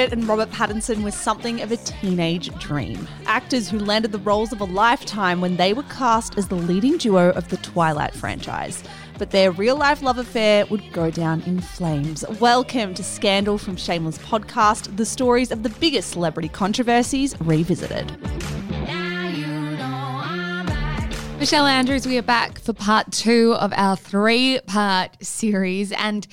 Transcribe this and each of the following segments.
Stewart and Robert Pattinson was something of a teenage dream. Actors who landed the roles of a lifetime when they were cast as the leading duo of the Twilight franchise. But their real life love affair would go down in flames. Welcome to Scandal from Shameless Podcast, the stories of the biggest celebrity controversies revisited. Michelle Andrews, we are back for part two of our three part series. And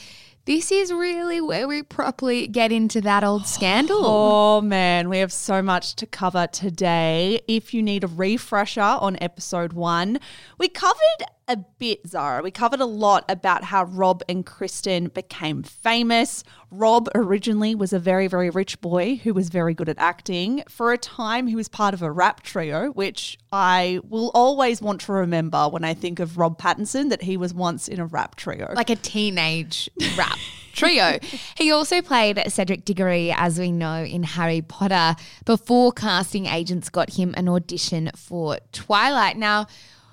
this is really where we properly get into that old scandal. Oh man, we have so much to cover today. If you need a refresher on episode one, we covered a bit, Zara. We covered a lot about how Rob and Kristen became famous. Rob originally was a very, very rich boy who was very good at acting. For a time, he was part of a rap trio, which I will always want to remember when I think of Rob Pattinson, that he was once in a rap trio. Like a teenage rap trio. He also played Cedric Diggory, as we know, in Harry Potter before casting agents got him an audition for Twilight. Now,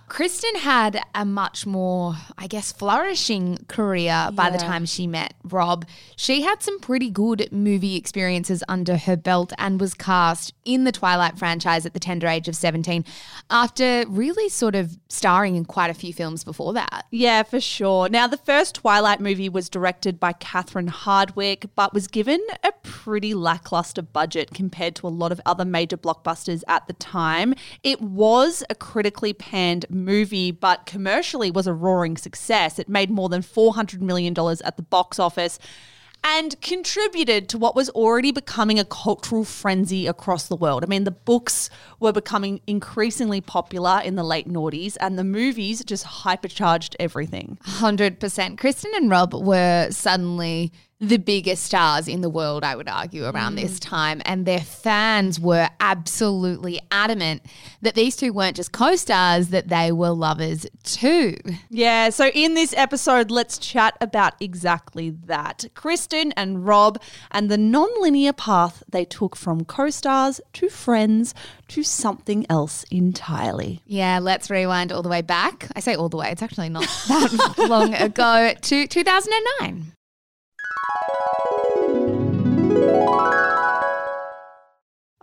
Kristen had a much more, I guess, flourishing career by the time she met Rob. She had some pretty good movie experiences under her belt and was cast in the Twilight franchise at the tender age of 17 after really sort of starring in quite a few films before that. Yeah, for sure. Now, the first Twilight movie was directed by Catherine Hardwicke, but was given a pretty lackluster budget compared to a lot of other major blockbusters at the time. It was a critically panned movie, but commercially was a roaring success. It made more than $400 million at the box office and contributed to what was already becoming a cultural frenzy across the world. I mean, the books were becoming increasingly popular in the late noughties, and the movies just hypercharged everything. 100%. Kristen and Rob were suddenly the biggest stars in the world, I would argue, around mm. this time. And their fans were absolutely adamant that these two weren't just co stars, that they were lovers too. Yeah, so in this episode, let's chat about exactly that Kristen and Rob and the non linear path they took from co stars to friends to something else entirely. Yeah, let's rewind all the way back. I say all the way, it's actually not that long ago to 2009.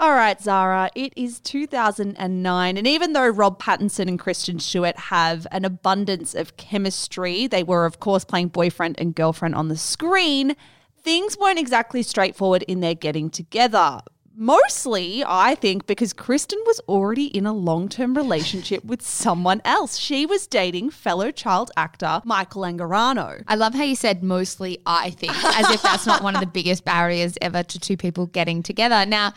All right, Zara, it is 2009. And even though Rob Pattinson and Kristen Stewart have an abundance of chemistry, they were, of course, playing boyfriend and girlfriend on the screen, things weren't exactly straightforward in their getting together. Mostly, I think, because Kristen was already in a long term relationship with someone else. She was dating fellow child actor Michael Angarano. I love how you said mostly I think, as if that's not one of the biggest barriers ever to two people getting together. Now,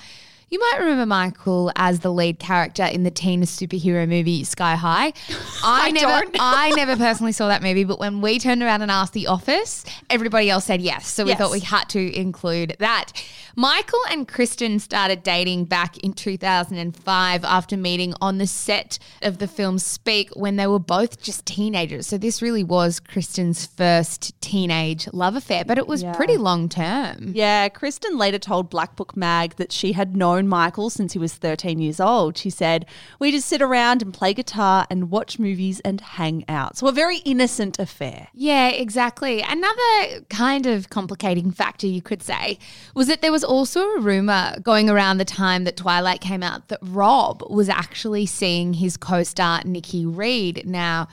you might remember Michael as the lead character in the teen superhero movie Sky High. I, never don't. I never personally saw that movie, but when we turned around and asked the office, everybody else said yes. So we Yes. thought we had to include that. Michael and Kristen started dating back in 2005 after meeting on the set of the film Speak when they were both just teenagers. So this really was Kristen's first teenage love affair, but it was Yeah. pretty long term. Yeah, Kristen later told Black Book Mag that she had known Michael since he was 13 years old. She said, We just sit around and play guitar and watch movies and hang out. So a very innocent affair. Yeah, exactly. Another kind of complicating factor, you could say, was that there was also a rumor going around the time that Twilight came out that Rob was actually seeing his co star Nikki Reed. Now,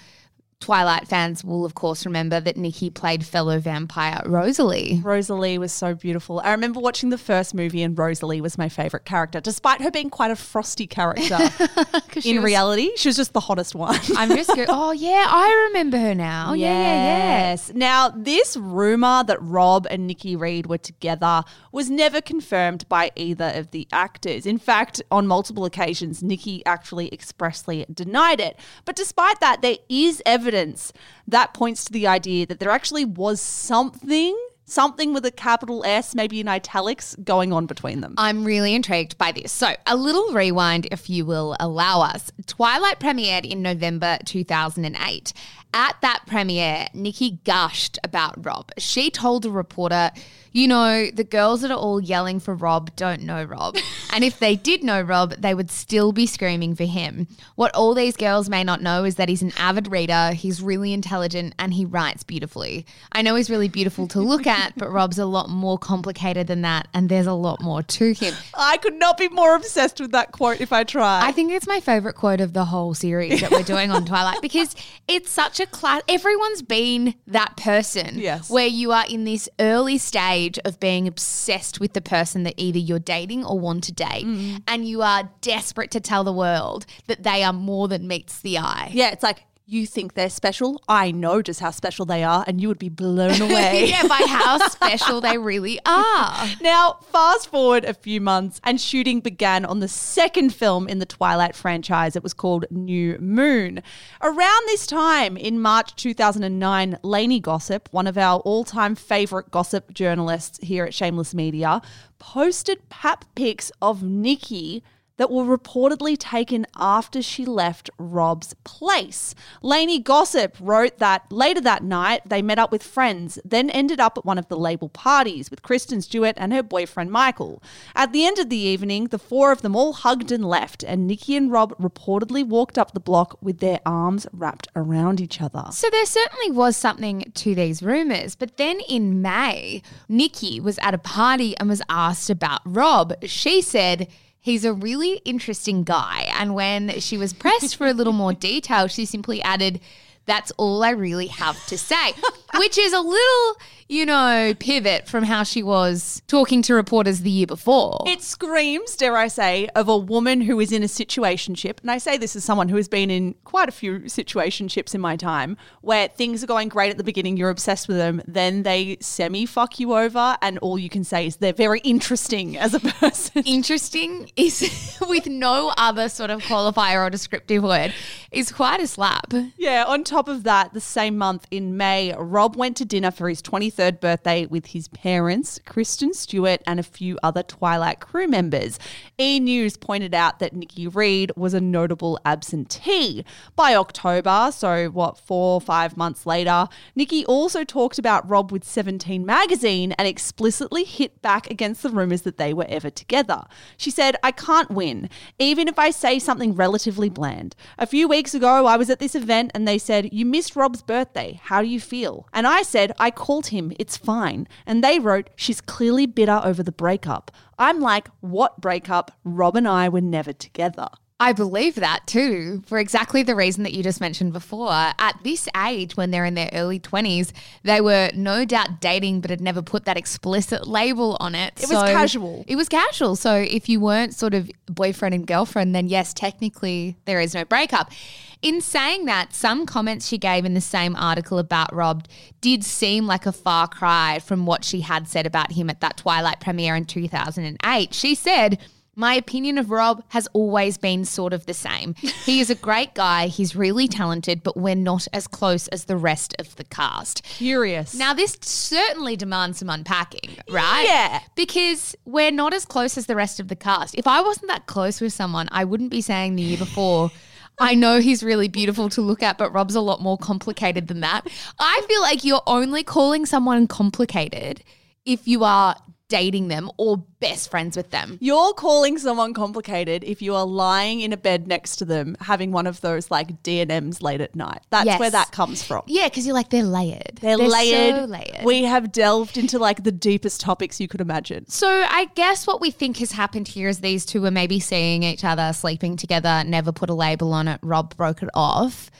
Twilight fans will, of course, remember that Nikki played fellow vampire Rosalie. Rosalie was so beautiful. I remember watching the first movie and Rosalie was my favorite character, despite her being quite a frosty character. she In was- reality, she was just the hottest one. I'm just go, oh, yeah, I remember her now. Oh, yeah, yeah, yeah. Yes. Now, this rumor that Rob and Nikki Reed were together was never confirmed by either of the actors. In fact, on multiple occasions, Nikki actually expressly denied it. But despite that, there is evidence that points to the idea that there actually was something, something with a capital S, maybe in italics, going on between them. I'm really intrigued by this. So, a little rewind, if you will allow us. Twilight premiered in November 2008. At that premiere, Nikki gushed about Rob. She told a reporter, you know, the girls that are all yelling for Rob don't know Rob. and if they did know Rob, they would still be screaming for him. What all these girls may not know is that he's an avid reader, he's really intelligent, and he writes beautifully. I know he's really beautiful to look at, but Rob's a lot more complicated than that, and there's a lot more to him. I could not be more obsessed with that quote if I tried. I think it's my favorite quote of the whole series that we're doing on Twilight because it's such a class. Everyone's been that person Yes. where you are in this early stage of being obsessed with the person that either you're dating or want to date, mm. and you are desperate to tell the world that they are more than meets the eye. yeah, it's like you think they're special. I know just how special they are, and you would be blown away. yeah, by how special they really are. Now, fast forward a few months, and shooting began on the second film in the Twilight franchise. It was called New Moon. Around this time, in March 2009, Lainey Gossip, one of our all time favorite gossip journalists here at Shameless Media, posted pap pics of Nikki that were reportedly taken after she left Rob's place. Lainey Gossip wrote that later that night they met up with friends, then ended up at one of the label parties with Kristen Stewart and her boyfriend Michael. At the end of the evening, the four of them all hugged and left, and Nikki and Rob reportedly walked up the block with their arms wrapped around each other. So there certainly was something to these rumors. But then in May, Nikki was at a party and was asked about Rob. She said, He's a really interesting guy. And when she was pressed for a little more detail, she simply added, That's all I really have to say, which is a little, you know, pivot from how she was talking to reporters the year before. It screams, dare I say, of a woman who is in a situationship. And I say this as someone who has been in quite a few situationships in my time where things are going great at the beginning, you're obsessed with them, then they semi fuck you over, and all you can say is they're very interesting as a person. interesting is with no other sort of qualifier or descriptive word is quite a slap. Yeah, on top of that, the same month in May, Rob went to dinner for his 23rd birthday with his parents, Kristen Stewart, and a few other Twilight crew members. E! News pointed out that Nikki Reed was a notable absentee. By October, so what, four or five months later, Nikki also talked about Rob with 17 magazine and explicitly hit back against the rumours that they were ever together. She said, I can't win, even if I say something relatively bland. A few weeks ago, I was at this event and they said, You missed Rob's birthday. How do you feel? And I said, I called him. It's fine. And they wrote, She's clearly bitter over the breakup. I'm like, What breakup? Rob and I were never together. I believe that too, for exactly the reason that you just mentioned before. At this age, when they're in their early 20s, they were no doubt dating, but had never put that explicit label on it. It was casual. It was casual. So if you weren't sort of boyfriend and girlfriend, then yes, technically there is no breakup. In saying that, some comments she gave in the same article about Rob did seem like a far cry from what she had said about him at that Twilight premiere in 2008. She said, my opinion of Rob has always been sort of the same. He is a great guy, he's really talented, but we're not as close as the rest of the cast. Curious. Now, this certainly demands some unpacking, right? Yeah. Because we're not as close as the rest of the cast. If I wasn't that close with someone, I wouldn't be saying the year before. I know he's really beautiful to look at, but Rob's a lot more complicated than that. I feel like you're only calling someone complicated if you are dating them or best friends with them. You're calling someone complicated if you are lying in a bed next to them having one of those like D&Ms late at night. That's Yes. where that comes from. Yeah, because you're like, they're layered. They're, layered. so layered. We have delved into like the deepest topics you could imagine. So I guess what we think has happened here is these two were maybe seeing each other, sleeping together, never put a label on it. Rob broke it off.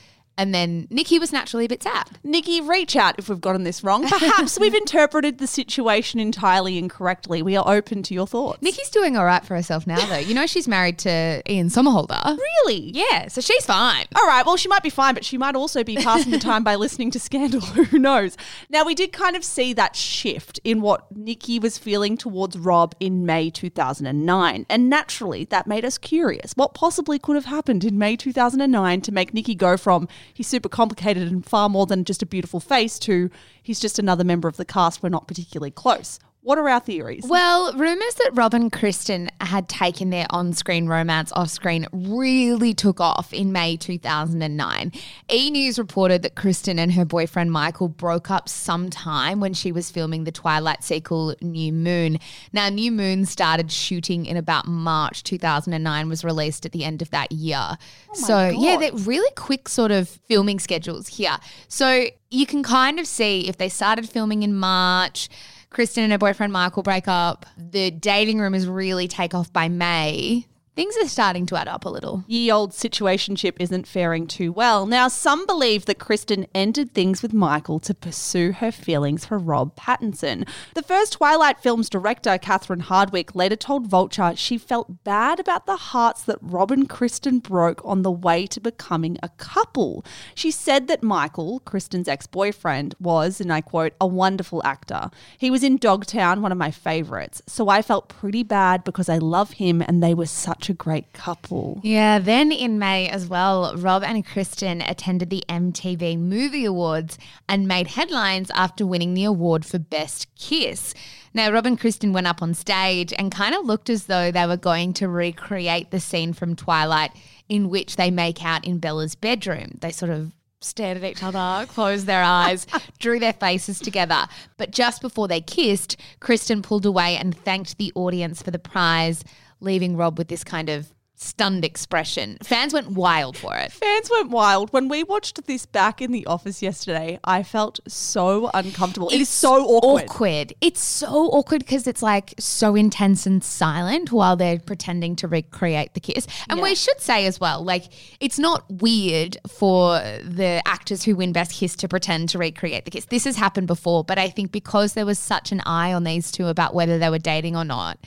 And then Nikki was naturally a bit sad. Nikki, reach out if we've gotten this wrong. Perhaps we've interpreted the situation entirely incorrectly. We are open to your thoughts. Nikki's doing all right for herself now, though. You know, she's married to Ian Somerhalder. really? Yeah, so she's fine. All right, well, she might be fine, but she might also be passing the time by listening to Scandal. Who knows? Now, we did kind of see that shift in what Nikki was feeling towards Rob in May 2009. And naturally, that made us curious. What possibly could have happened in May 2009 to make Nikki go from he's super complicated and far more than just a beautiful face to he's just another member of the cast we're not particularly close? What are our theories? Well, rumors that Rob and Kristen had taken their on screen romance off screen really took off in May 2009. E News reported that Kristen and her boyfriend Michael broke up sometime when she was filming the Twilight sequel New Moon. Now, New Moon started shooting in about March 2009, was released at the end of that year. Oh so, yeah, they're really quick sort of filming schedules here. So, you can kind of see if they started filming in March. Kristen and her boyfriend Michael break up. The dating room is really take off by May. Things are starting to add up a little. Ye old situationship isn't faring too well. Now, some believe that Kristen ended things with Michael to pursue her feelings for Rob Pattinson. The first Twilight film's director, Catherine Hardwicke, later told Vulture she felt bad about the hearts that Rob and Kristen broke on the way to becoming a couple. She said that Michael, Kristen's ex boyfriend, was, and I quote, a wonderful actor. He was in Dogtown, one of my favorites. So I felt pretty bad because I love him and they were such a great couple. Yeah, then in May as well, Rob and Kristen attended the MTV Movie Awards and made headlines after winning the award for Best Kiss. Now, Rob and Kristen went up on stage and kind of looked as though they were going to recreate the scene from Twilight in which they make out in Bella's bedroom. They sort of stared at each other, closed their eyes, drew their faces together. But just before they kissed, Kristen pulled away and thanked the audience for the prize, leaving Rob with this kind of stunned expression. Fans went wild for it. Fans went wild. When we watched this back in the office yesterday, I felt so uncomfortable. it is so awkward. Awkward. It's so awkward because it's like so intense and silent while they're pretending to recreate the kiss. And we should say as well, like, it's not weird for the actors who win Best Kiss to pretend to recreate the kiss. This has happened before, but I think because there was such an eye on these two about whether they were dating or not,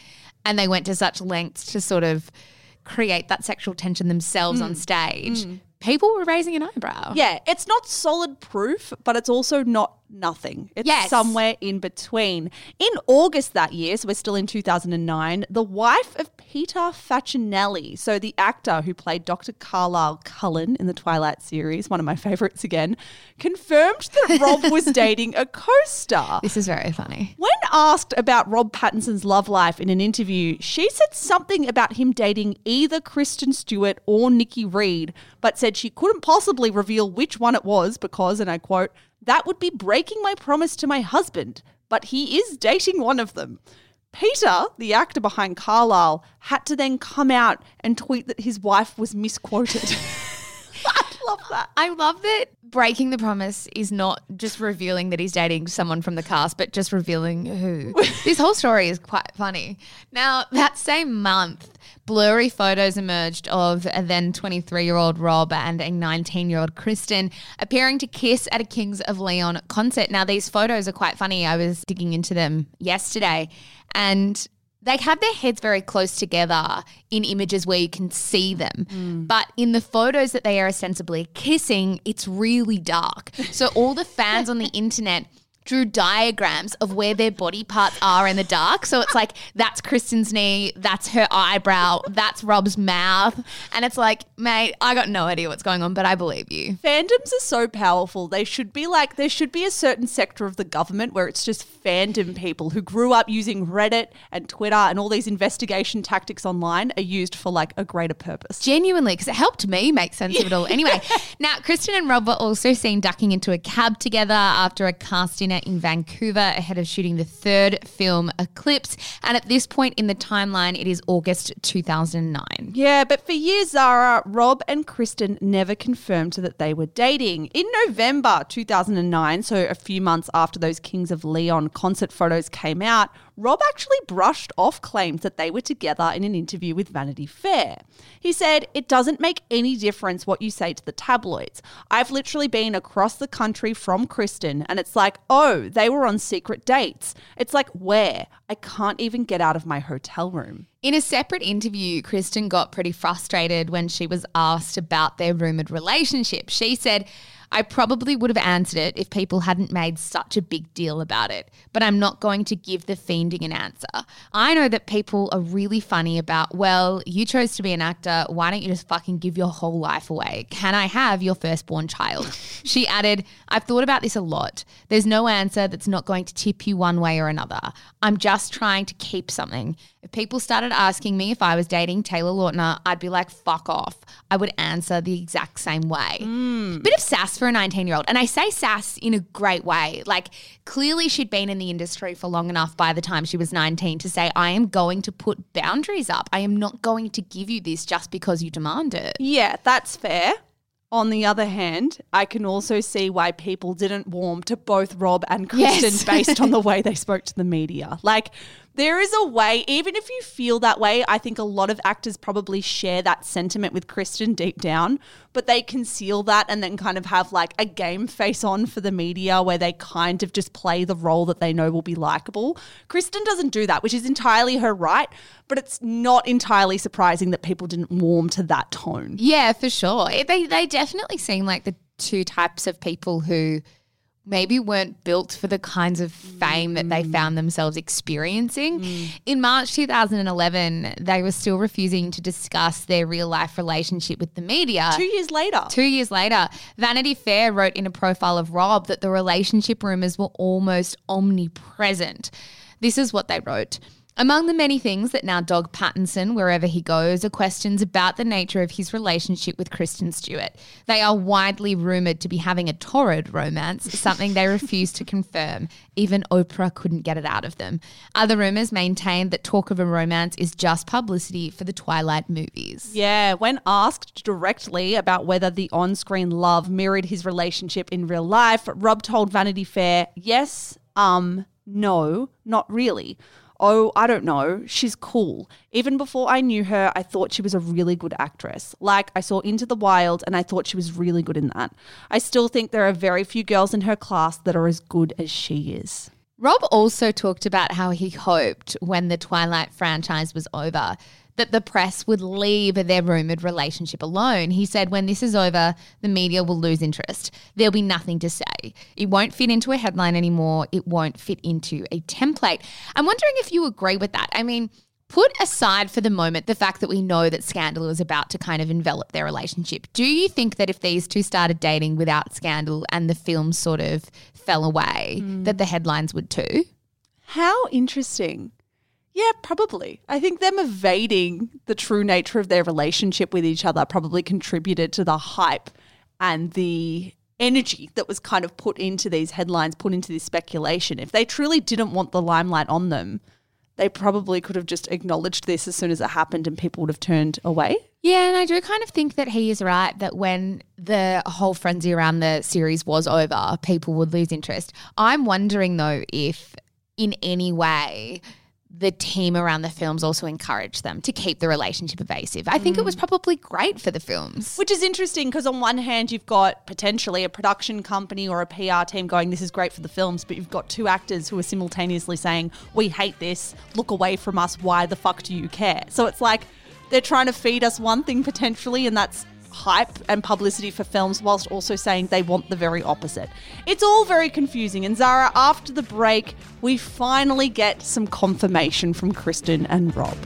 and they went to such lengths to sort of create that sexual tension themselves on mm. stage, mm. people were raising an eyebrow. Yeah, it's not solid proof, but it's also not nothing. It's Yes. somewhere in between. In August that year, so we're still in 2009, the wife of Peter Facinelli, so the actor who played Dr. Carlisle Cullen in the Twilight series, one of my favorites again, confirmed that Rob was dating a co-star. This is very funny. When asked about Rob Pattinson's love life in an interview, she said something about him dating either Kristen Stewart or Nikki Reed, but said she couldn't possibly reveal which one it was because, and I quote, that would be breaking my promise to my husband, but he is dating one of them. Peter, the actor behind Carlisle, had to then come out and tweet that his wife was misquoted. I love that. I love that breaking the promise is not just revealing that he's dating someone from the cast, but just revealing who. this whole story is quite funny. Now, that same month, blurry photos emerged of a then 23 year old Rob and a 19 year old Kristen appearing to kiss at a Kings of Leon concert. Now, these photos are quite funny. I was digging into them yesterday and they have their heads very close together in images where you can see them. Mm. But in the photos that they are ostensibly kissing, it's really dark. So all the fans on the internet drew diagrams of where their body parts are in the dark. So it's like that's Kristen's knee, that's her eyebrow, that's Rob's mouth. And it's like, mate, I got no idea what's going on, but I believe you. Fandoms are so powerful. They should be like, there should be a certain sector of the government where it's just fandom people who grew up using Reddit and Twitter and all these investigation tactics online are used for like a greater purpose. Genuinely, because it helped me make sense of it all. Anyway, now Kristen and Rob were also seen ducking into a cab together after a cast dinner in Vancouver ahead of shooting the third film, Eclipse. And at this point in the timeline, it is August 2009. Yeah, but for years, Zara, Rob and Kristen never confirmed that they were dating. In November 2009, so a few months after those Kings of Leon concert photos came out, Rob actually brushed off claims that they were together in an interview with Vanity Fair. He said, It doesn't make any difference what you say to the tabloids. I've literally been across the country from Kristen, and it's like, oh, they were on secret dates. It's like, where? I can't even get out of my hotel room. In a separate interview, Kristen got pretty frustrated when she was asked about their rumored relationship. She said, I probably would have answered it if people hadn't made such a big deal about it, but I'm not going to give the fiending an answer. I know that people are really funny about, well, you chose to be an actor. Why don't you just fucking give your whole life away? Can I have your firstborn child? She added, I've thought about this a lot. There's no answer that's not going to tip you one way or another. I'm just trying to keep something. If people started asking me if I was dating Taylor Lautner, I'd be like, fuck off. I would answer the exact same way. Mm. Bit of sass for a 19 year old. And I say sass in a great way. Like, clearly she'd been in the industry for long enough by the time she was 19 to say, I am going to put boundaries up. I am not going to give you this just because you demand it. Yeah, that's fair. On the other hand, I can also see why people didn't warm to both Rob and Kristen Yes. based on the way they spoke to the media. Like, there is a way, even if you feel that way, I think a lot of actors probably share that sentiment with Kristen deep down, but they conceal that and then kind of have like a game face on for the media where they kind of just play the role that they know will be likable. Kristen doesn't do that, which is entirely her right, but it's not entirely surprising that people didn't warm to that tone. Yeah, for sure. They they definitely seem like the two types of people who maybe weren't built for the kinds of fame that they mm. found themselves experiencing. Mm. In March 2011, they were still refusing to discuss their real life relationship with the media. Two years later. Two years later, Vanity Fair wrote in a profile of Rob that the relationship rumors were almost omnipresent. This is what they wrote. Among the many things that now dog Pattinson wherever he goes are questions about the nature of his relationship with Kristen Stewart. They are widely rumoured to be having a torrid romance, something they refuse to confirm. Even Oprah couldn't get it out of them. Other rumours maintain that talk of a romance is just publicity for the Twilight movies. Yeah, when asked directly about whether the on screen love mirrored his relationship in real life, Rob told Vanity Fair, yes, um, no, not really. Oh, I don't know. She's cool. Even before I knew her, I thought she was a really good actress. Like, I saw Into the Wild and I thought she was really good in that. I still think there are very few girls in her class that are as good as she is. Rob also talked about how he hoped when the Twilight franchise was over that the press would leave their rumored relationship alone. He said, when this is over, the media will lose interest. There'll be nothing to say. It won't fit into a headline anymore. It won't fit into a template. I'm wondering if you agree with that. I mean, Put aside for the moment the fact that we know that Scandal is about to kind of envelop their relationship. Do you think that if these two started dating without Scandal and the film sort of fell away, that hmm. the headlines would too? How interesting. Yeah, probably. I think them evading the true nature of their relationship with each other probably contributed to the hype and the energy that was kind of put into these headlines, put into this speculation. If they truly didn't want the limelight on them, they probably could have just acknowledged this as soon as it happened and people would have turned away. Yeah, and I do kind of think that he is right that when the whole frenzy around the series was over, people would lose interest. I'm wondering though if in any way the team around the films also encouraged them to keep the relationship evasive. I think it was mm. probably great for the films. Which is interesting because on one hand you've got potentially a production company or a PR team going, "This is great for the films," but you've got two actors who are simultaneously saying, "We hate this. Look away from us. Why the fuck do you care?" So it's like they're trying to feed us one thing potentially, and that's hype and publicity for films, whilst also saying they want the very opposite. It's all very confusing. And Zara, after the break, we finally get some confirmation from Kristen and Rob.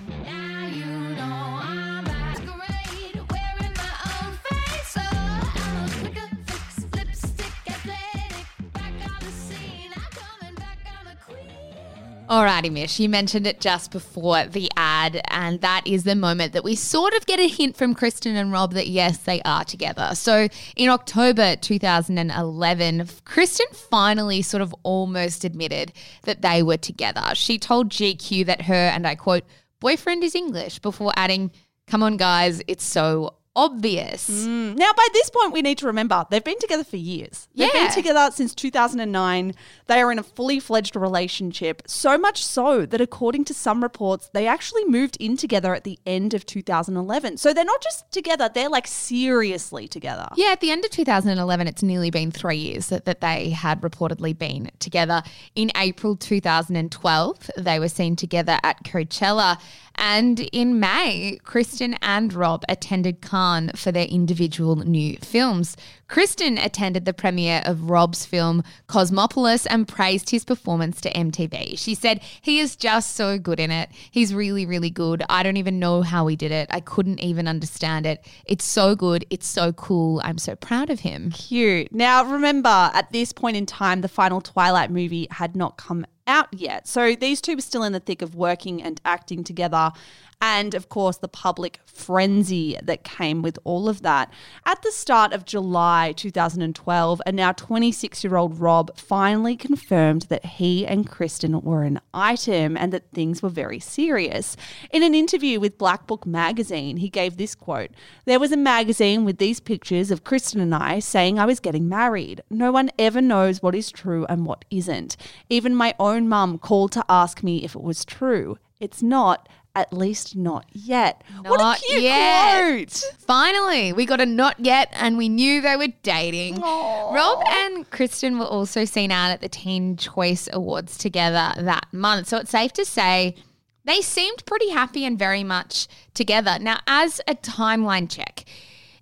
Alrighty, Mish, you mentioned it just before the ad, and that is the moment that we sort of get a hint from Kristen and Rob that yes, they are together. So in October 2011, Kristen finally sort of almost admitted that they were together. She told GQ that her, and I quote, boyfriend is English before adding, come on, guys, it's so obvious. Mm. Now, by this point, we need to remember they've been together for years. They've Yeah. been together since 2009. They are in a fully fledged relationship, so much so that according to some reports, they actually moved in together at the end of 2011. So they're not just together, they're like seriously together. Yeah, at the end of 2011, it's nearly been three years that, that they had reportedly been together. In April 2012, they were seen together at Coachella. And in May, Kristen and Rob attended Cannes for their individual new films. Kristen attended the premiere of Rob's film Cosmopolis and praised his performance to MTV. She said, He is just so good in it. He's really, really good. I don't even know how he did it. I couldn't even understand it. It's so good. It's so cool. I'm so proud of him. Cute. Now, remember, at this point in time, the final Twilight movie had not come out yet. So these two were still in the thick of working and acting together. And of course, the public frenzy that came with all of that. At the start of July 2012, and now 26 year old Rob finally confirmed that he and Kristen were an item and that things were very serious. In an interview with Black Book magazine, he gave this quote There was a magazine with these pictures of Kristen and I saying I was getting married. No one ever knows what is true and what isn't. Even my own mum called to ask me if it was true. It's not, at least not yet. what a cute yet. quote. Finally, we got a not yet, and we knew they were dating. Rob and Kristen were also seen out at the Teen Choice Awards together that month. So it's safe to say they seemed pretty happy and very much together. Now, as a timeline check,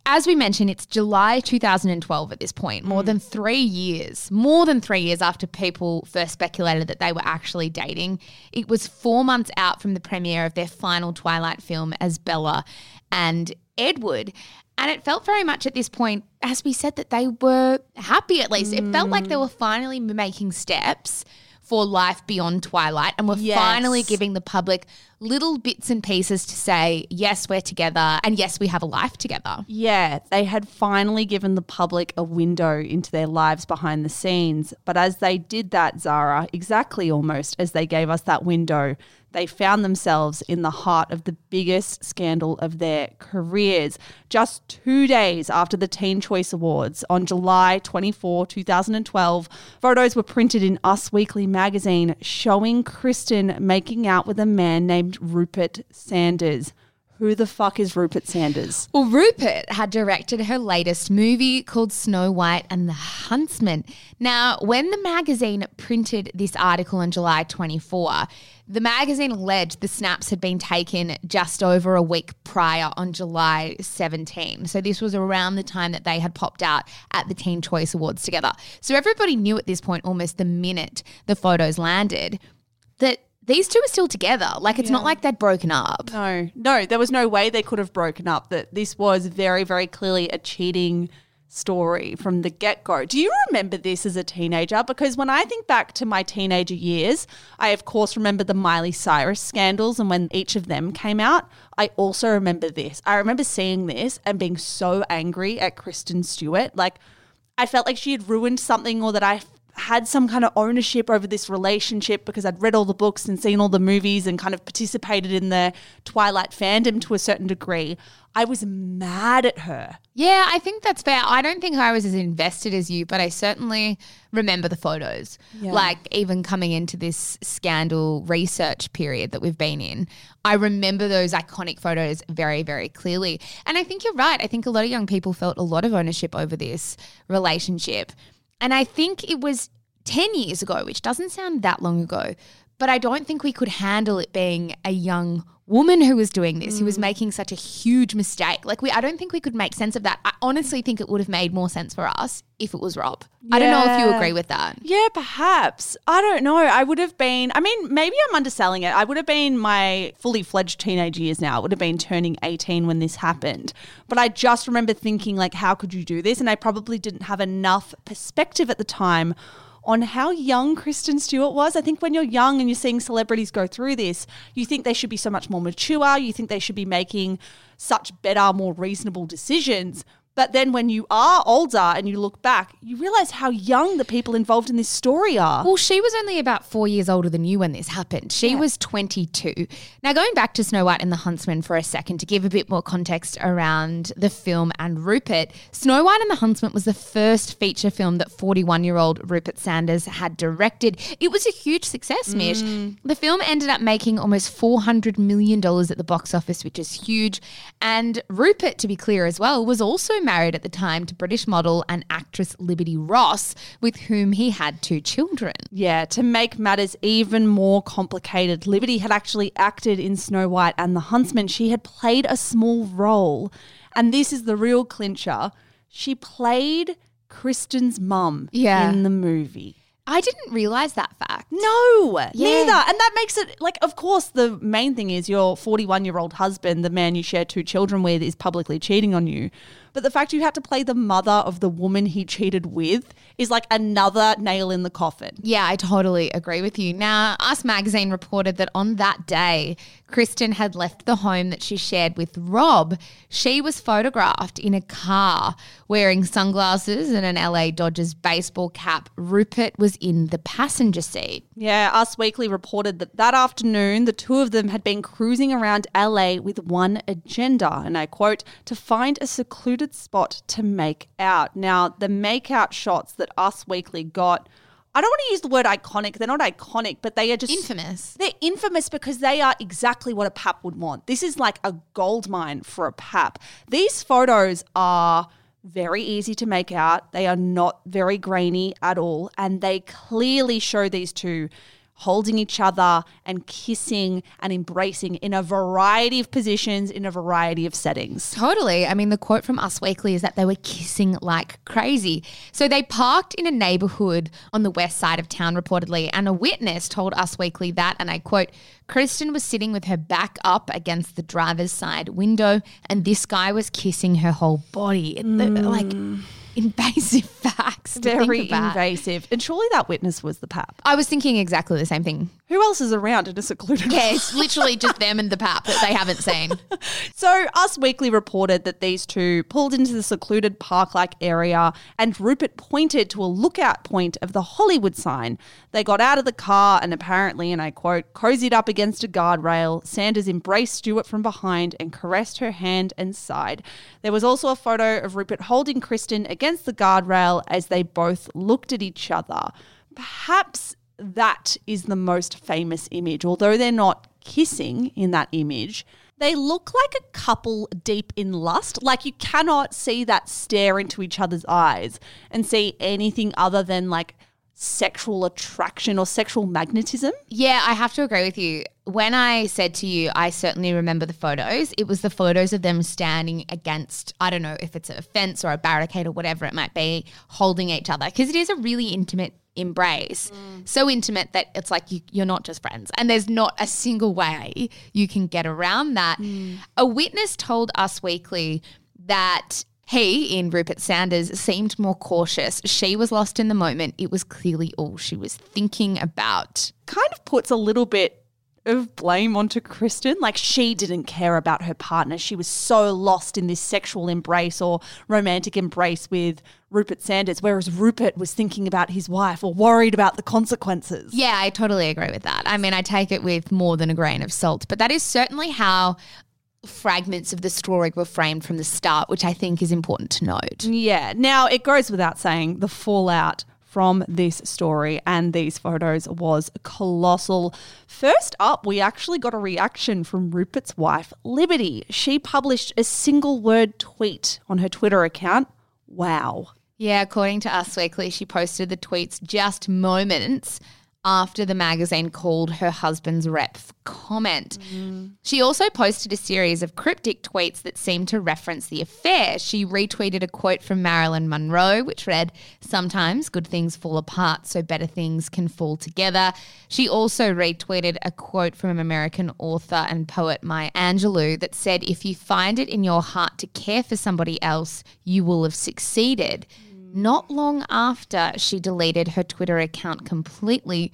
as we mentioned, it's July 2012 at this point, more mm. than three years, more than three years after people first speculated that they were actually dating. It was four months out from the premiere of their final Twilight film as Bella and Edward. And it felt very much at this point, as we said, that they were happy at least. It felt like they mm. were finally making steps for life beyond Twilight and were Yes. finally giving the public little bits and pieces to say, yes, we're together and yes, we have a life together. Yeah, they had finally given the public a window into their lives behind the scenes. But as they did that, Zara, exactly almost as they gave us that window, they found themselves in the heart of the biggest scandal of their careers. Just two days after the Teen Choice Awards, on July 24, 2012, photos were printed in Us Weekly magazine showing Kristen making out with a man named Rupert Sanders. Who the fuck is Rupert Sanders? Well, Rupert had directed her latest movie called Snow White and the Huntsman. Now, when the magazine printed this article on July 24, the magazine alleged the snaps had been taken just over a week prior on July 17. So this was around the time that they had popped out at the Teen Choice Awards together. So everybody knew at this point, almost the minute the photos landed, that these two are still together. Like it's not like they'd broken up. No, no, there was no way they could have broken up. That this was very, very clearly a cheating story from the get go. Do you remember this as a teenager? Because when I think back to my teenager years, I of course remember the Miley Cyrus scandals and when each of them came out. I also remember this. I remember seeing this and being so angry at Kristen Stewart. Like, I felt like she had ruined something or that I had some kind of ownership over this relationship because I'd read all the books and seen all the movies and kind of participated in the Twilight fandom to a certain degree. I was mad at her. Yeah, I think that's fair. I don't think I was as invested as you, but I certainly remember the photos. Yeah. Like even coming into this scandal research period that we've been in, I remember those iconic photos very, very clearly. And I think you're right. I think a lot of young people felt a lot of ownership over this relationship. And I think it was 10 years ago, which doesn't sound that long ago, but I don't think we could handle it being a young woman who was doing this, who was mm. making such a huge mistake. Like we I don't think we could make sense of that. I honestly think it would have made more sense for us if it was Rob. I don't know if you agree with that. Yeah, perhaps. I don't know. I would have been, I mean, maybe I'm underselling it. I would have been my fully fledged teenage years now. I would have been turning 18 when this happened. But I just remember thinking, like, how could you do this? And I probably didn't have enough perspective at the time on how young Kristen Stewart was. I think when you're young and you're seeing celebrities go through this, you think they should be so much more mature. You think they should be making such better, more reasonable decisions. But then when you are older and you look back, you realize how young the people involved in this story are. Well, she was only about four years older than you when this happened. She was 22. Now, going back to Snow White and the Huntsman for a second to give a bit more context around the film and Rupert, Snow White and the Huntsman was the first feature film that 41 year old Rupert Sanders had directed. It was a huge success, Mish. Mm. The film ended up making almost $400 million at the box office, which is huge. And Rupert, to be clear as well, was also married at the time to British model and actress Liberty Ross, with whom he had two children. Yeah, to make matters even more complicated, Liberty had actually acted in Snow White and the Huntsman. She had played a small role. And this is the real clincher. she played Kristen's mum Yeah. in the movie. I didn't realize that fact. No, Yeah. neither. And that makes it like, of course, the main thing is your 41 year old husband, the man you share two children with, is publicly cheating on you. But the fact you had to play the mother of the woman he cheated with is like another nail in the coffin. Yeah, I totally agree with you. Now, Us Magazine reported that on that day, Kristen had left the home that she shared with Rob. She was photographed in a car wearing sunglasses and an LA Dodgers baseball cap. Rupert was in the passenger seat. Yeah, Us Weekly reported that that afternoon, the two of them had been cruising around LA with one agenda, and I quote, to find a secluded spot to make out. Now, the make out shots that Us Weekly got, I don't want to use the word iconic. They're not iconic, but they are just Infamous. They're infamous because they are exactly what a pap would want. This is like a gold mine for a pap. These photos are very easy to make out. They are not very grainy at all. And they clearly show these two holding each other and kissing and embracing in a variety of positions, in a variety of settings. Totally. I mean, the quote from Us Weekly is that they were kissing like crazy. So they parked in a neighborhood on the west side of town, reportedly, and a witness told Us Weekly that, and I quote, Kristen was sitting with her back up against the driver's side window, and this guy was kissing her whole body. It- Like mm. Invasive facts. Very invasive. And surely that witness was the pap. I was thinking exactly the same thing. Who else is around in a secluded Yeah, it's literally just them and the pap that they haven't seen. So, Us Weekly reported that these two pulled into the secluded park like area and Rupert pointed to a lookout point of the Hollywood sign. They got out of the car and apparently, and I quote, cozied up against a guardrail. Sanders embraced Stewart from behind and caressed her hand and side. There was also a photo of Rupert holding Kristen against the guardrail as they both looked at each other. Perhaps that is the most famous image, although they're not kissing in that image. They look like a couple deep in lust. Like you cannot see that stare into each other's eyes and see anything other than like sexual attraction or sexual magnetism. Yeah, I have to agree with you. When I said to you, I certainly remember the photos. It was the photos of them standing against, I don't know if it's a fence or a barricade or whatever it might be, holding each other. Because it is a really intimate embrace. Mm. So intimate that it's like you, you're not just friends. And there's not a single way you can get around that. Mm. A witness told Us Weekly that he, in Rupert Sanders, seemed more cautious. She was lost in the moment. It was clearly all she was thinking about. Kind of puts a little bit of blame onto Kristen. Like she didn't care about her partner. She was so lost in this sexual embrace or romantic embrace with Rupert Sanders, whereas Rupert was thinking about his wife or worried about the consequences. Yeah, I totally agree with that. I mean, I take it with more than a grain of salt, but that is certainly how fragments of the story were framed from the start, which I think is important to note. Yeah. Now, it goes without saying the fallout from this story and these photos was colossal. First up, we actually got a reaction from Rupert's wife, Liberty. She published a single word tweet on her Twitter account. Wow. Yeah, according to Us Weekly, she posted the tweets just moments after the magazine called her husband's rep for comment. Mm. She also posted a series of cryptic tweets that seemed to reference the affair. She retweeted a quote from Marilyn Monroe, which read, Sometimes good things fall apart, so better things can fall together. She also retweeted a quote from an American author and poet Maya Angelou that said, If you find it in your heart to care for somebody else, you will have succeeded. Mm. Not long after she deleted her Twitter account completely,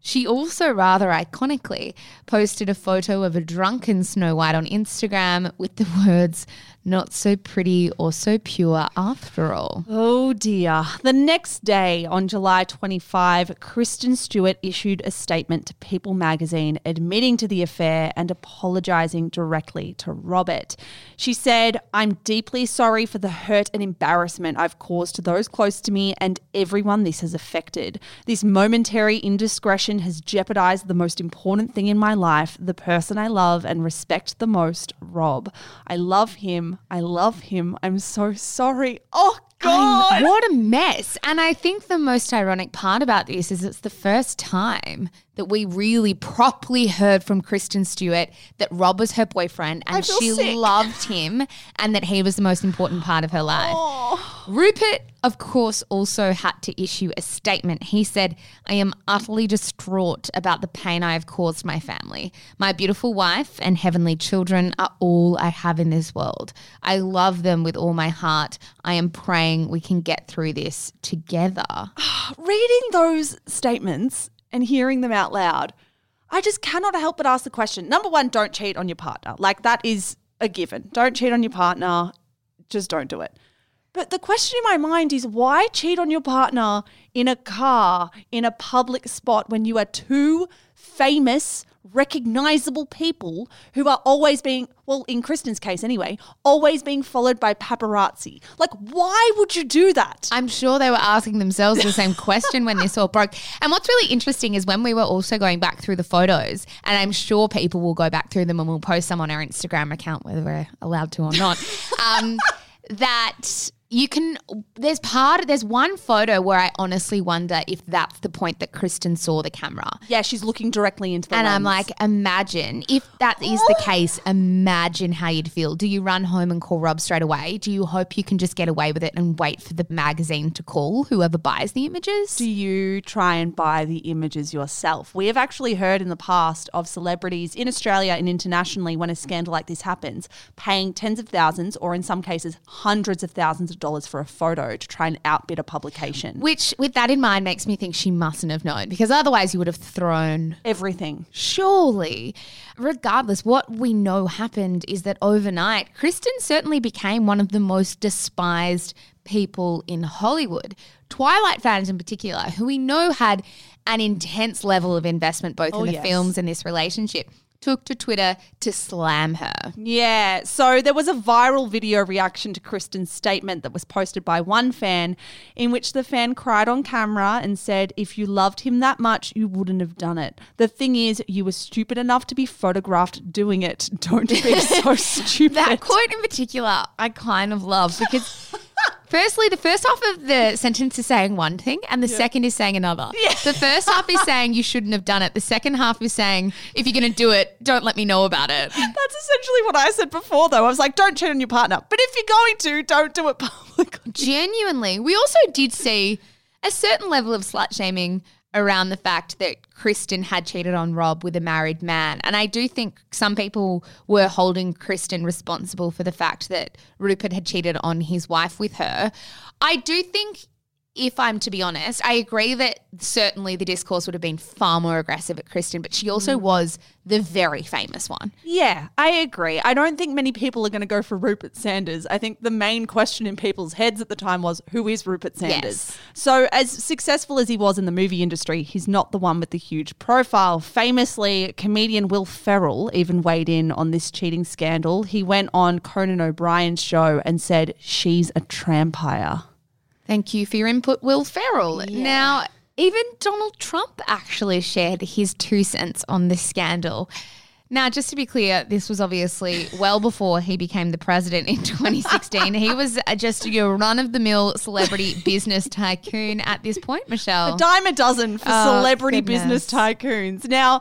she also rather iconically posted a photo of a drunken Snow White on Instagram with the words, not so pretty or so pure after all. Oh dear. The next day, on July 25, Kristen Stewart issued a statement to People magazine admitting to the affair and apologizing directly to Robert. She said, I'm deeply sorry for the hurt and embarrassment I've caused to those close to me and everyone this has affected. This momentary indiscretion has jeopardized the most important thing in my life, the person I love and respect the most, Rob. I love him. I love him. I'm so sorry. Oh, God. What a mess. And I think the most ironic part about this is it's the first time that we really properly heard from Kristen Stewart that Rob was her boyfriend and she sick. loved him and that he was the most important part of her life. Oh. Rupert, of course, also had to issue a statement. He said, I am utterly distraught about the pain I have caused my family. My beautiful wife and heavenly children are all I have in this world. I love them with all my heart. I am praying we can get through this together. reading those statements and hearing them out loud, I just cannot help but ask the question. Number one, don't cheat on your partner. Like that is a given. Don't cheat on your partner. Just don't do it. But the question in my mind is why cheat on your partner in a car, in a public spot when you are two famous, recognizable people who are always being, well, in Kristen's case anyway, always being followed by paparazzi? Like, why would you do that? I'm sure they were asking themselves the same question when this all broke. And what's really interesting is when we were also going back through the photos, and I'm sure people will go back through them and we'll post some on our Instagram account, whether we're allowed to or not. um, that you can there's part there's one photo where I honestly wonder if that's the point that Kristen saw the camera. Yeah, she's looking directly into the And I'm like, imagine if that is the case, imagine how you'd feel. Do you run home and call Rob straight away? Do you hope you can just get away with it and wait for the magazine to call whoever buys the images? do you try and buy the images yourself? We have actually heard in the past of celebrities in Australia and internationally when a scandal like this happens, paying tens of thousands or in some cases hundreds of thousands of dollars for a photo to try and outbid a publication. Which, with that in mind, makes me think she mustn't have known because otherwise you would have thrown. Everything. Surely, regardless, what we know happened is that overnight, Kristen certainly became one of the most despised people in Hollywood. Twilight fans, in particular, who we know had an intense level of investment both oh, in the yes. films and this relationship, took to Twitter to slam her. Yeah, so there was a viral video reaction to Kristen's statement that was posted by one fan, in which the fan cried on camera and said, If you loved him that much, you wouldn't have done it. The thing is, you were stupid enough to be photographed doing it. Don't be so stupid. That quote in particular, I kind of love because. Firstly, the first half of the sentence is saying one thing, and the second is saying another. The first half is saying you shouldn't have done it. The second half is saying if you're going to do it, don't let me know about it. That's essentially what I said before, though. I was like, don't cheat on your partner. But if you're going to, don't do it publicly. Genuinely, we also did see a certain level of slut shaming around the fact that Kristen had cheated on Rob with a married man. And I do think some people were holding Kristen responsible for the fact that Rupert had cheated on his wife with her. I do think. If I'm to be honest, I agree that certainly the discourse would have been far more aggressive at Kristen, but she also mm. was the very famous one. Yeah, I agree. I don't think many people are going to go for Rupert Sanders. I think the main question in people's heads at the time was who is Rupert Sanders? Yes. So, as successful as he was in the movie industry, he's not the one with the huge profile. Famously, comedian Will Ferrell even weighed in on this cheating scandal. He went on Conan O'Brien's show and said, She's a trampire. Thank you for your input, Will Ferrell. Now, even Donald Trump actually shared his two cents on this scandal. Now, just to be clear, this was obviously well before he became the president in 2016. he was uh, just your run of the mill celebrity business tycoon at this point, Michelle. A dime a dozen for Oh, celebrity goodness. business tycoons. Now,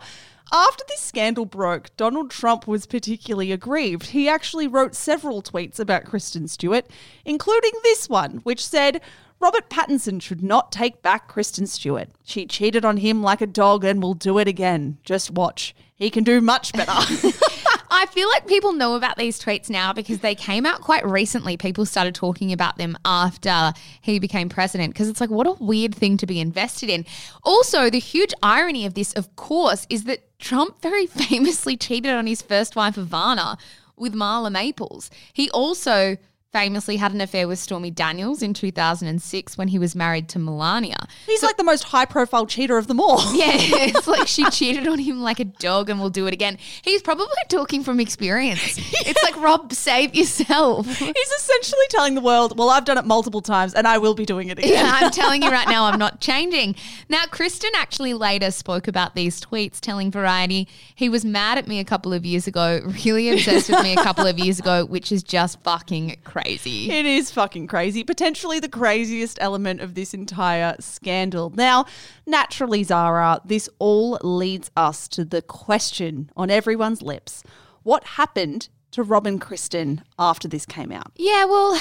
after this scandal broke, Donald Trump was particularly aggrieved. He actually wrote several tweets about Kristen Stewart, including this one, which said, Robert Pattinson should not take back Kristen Stewart. She cheated on him like a dog and will do it again. Just watch. He can do much better. I feel like people know about these tweets now because they came out quite recently. People started talking about them after he became president because it's like, what a weird thing to be invested in. Also, the huge irony of this, of course, is that Trump very famously cheated on his first wife, Ivana, with Marla Maples. He also famously had an affair with Stormy Daniels in 2006 when he was married to Melania. He's like the most high profile cheater of them all. Yeah, it's like she cheated on him like a dog and will do it again. He's probably talking from experience. It's like, Rob, save yourself. He's essentially telling the world, well, I've done it multiple times and I will be doing it again. Yeah, I'm telling you right now, I'm not changing. Now, Kristen actually later spoke about these tweets, telling Variety he was mad at me a couple of years ago, really obsessed with me a couple of years ago, which is just fucking crazy. Crazy. It is fucking crazy. Potentially the craziest element of this entire scandal. Now, naturally, Zara, this all leads us to the question on everyone's lips what happened to Rob and Kristen after this came out? Yeah, well,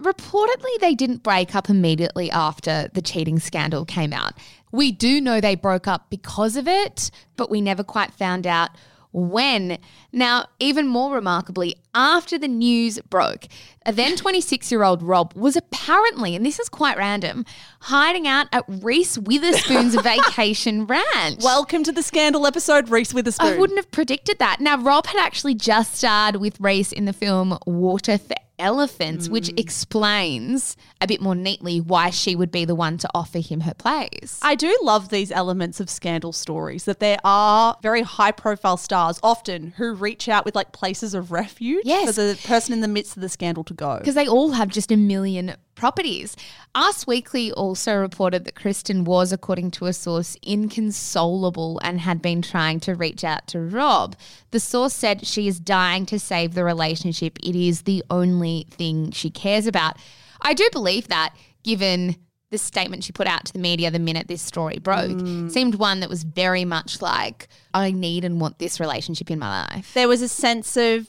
reportedly they didn't break up immediately after the cheating scandal came out. We do know they broke up because of it, but we never quite found out when. Now, even more remarkably, after the news broke, a then 26 year old Rob was apparently, and this is quite random, hiding out at Reese Witherspoon's vacation ranch. Welcome to the scandal episode, Reese Witherspoon. I wouldn't have predicted that. Now, Rob had actually just starred with Reese in the film Water for Elephants, which hmm. explains a bit more neatly why she would be the one to offer him her place. I do love these elements of scandal stories that there are very high profile stars often who reach out with like places of refuge Yes. for the person in the midst of the scandal to go. because they all have just a million properties. Us Weekly also reported that Kristen was, according to a source, inconsolable and had been trying to reach out to Rob. The source said she is dying to save the relationship. It is the only thing she cares about. I do believe that, given the statement she put out to the media the minute this story broke, hmm. seemed one that was very much like, I need and want this relationship in my life. there was a sense of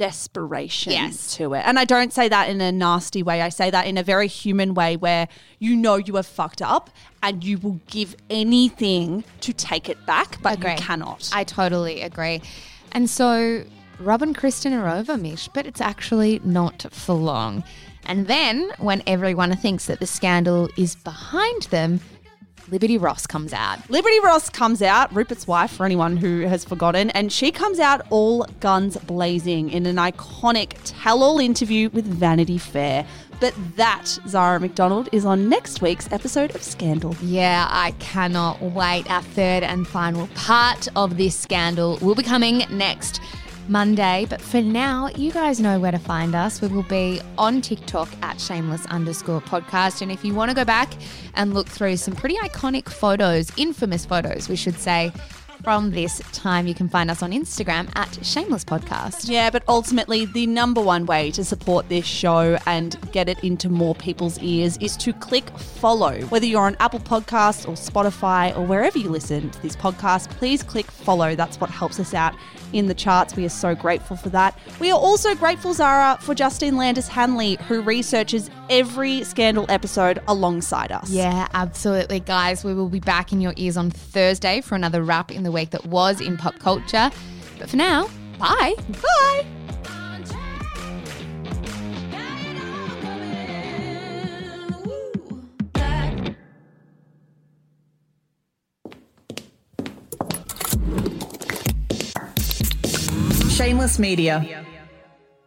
desperation Yes. to it. And I don't say that in a nasty way. I say that in a very human way where you know you have fucked up and you will give anything to take it back, but Agree. you cannot. I totally agree. And so Rob and Kristen are over, Mish, but it's actually not for long. And then, when everyone thinks that the scandal is behind them, Liberty Ross comes out. Liberty Ross comes out, Rupert's wife, for anyone who has forgotten, and she comes out all guns blazing in an iconic tell all interview with Vanity Fair. But that, Zara McDonald, is on next week's episode of Scandal. Yeah, I cannot wait. Our third and final part of this scandal will be coming next Monday. But for now, you guys know where to find us. We will be on TikTok at shameless underscore podcast. And if you want to go back and look through some pretty iconic photos, infamous photos, we should say, from this time, you can find us on Instagram at shameless podcast. Yeah, but ultimately, the number one way to support this show and get it into more people's ears is to click follow. Whether you're on Apple Podcasts or Spotify or wherever you listen to this podcast, please click follow. That's what helps us out in the charts. We are so grateful for that. We are also grateful, Zara, for Justine Landis Hanley, who researches every scandal episode alongside us. Yeah, absolutely, guys. We will be back in your ears on Thursday for another wrap in the week that was in pop culture. But for now, bye. Bye. Shameless Media.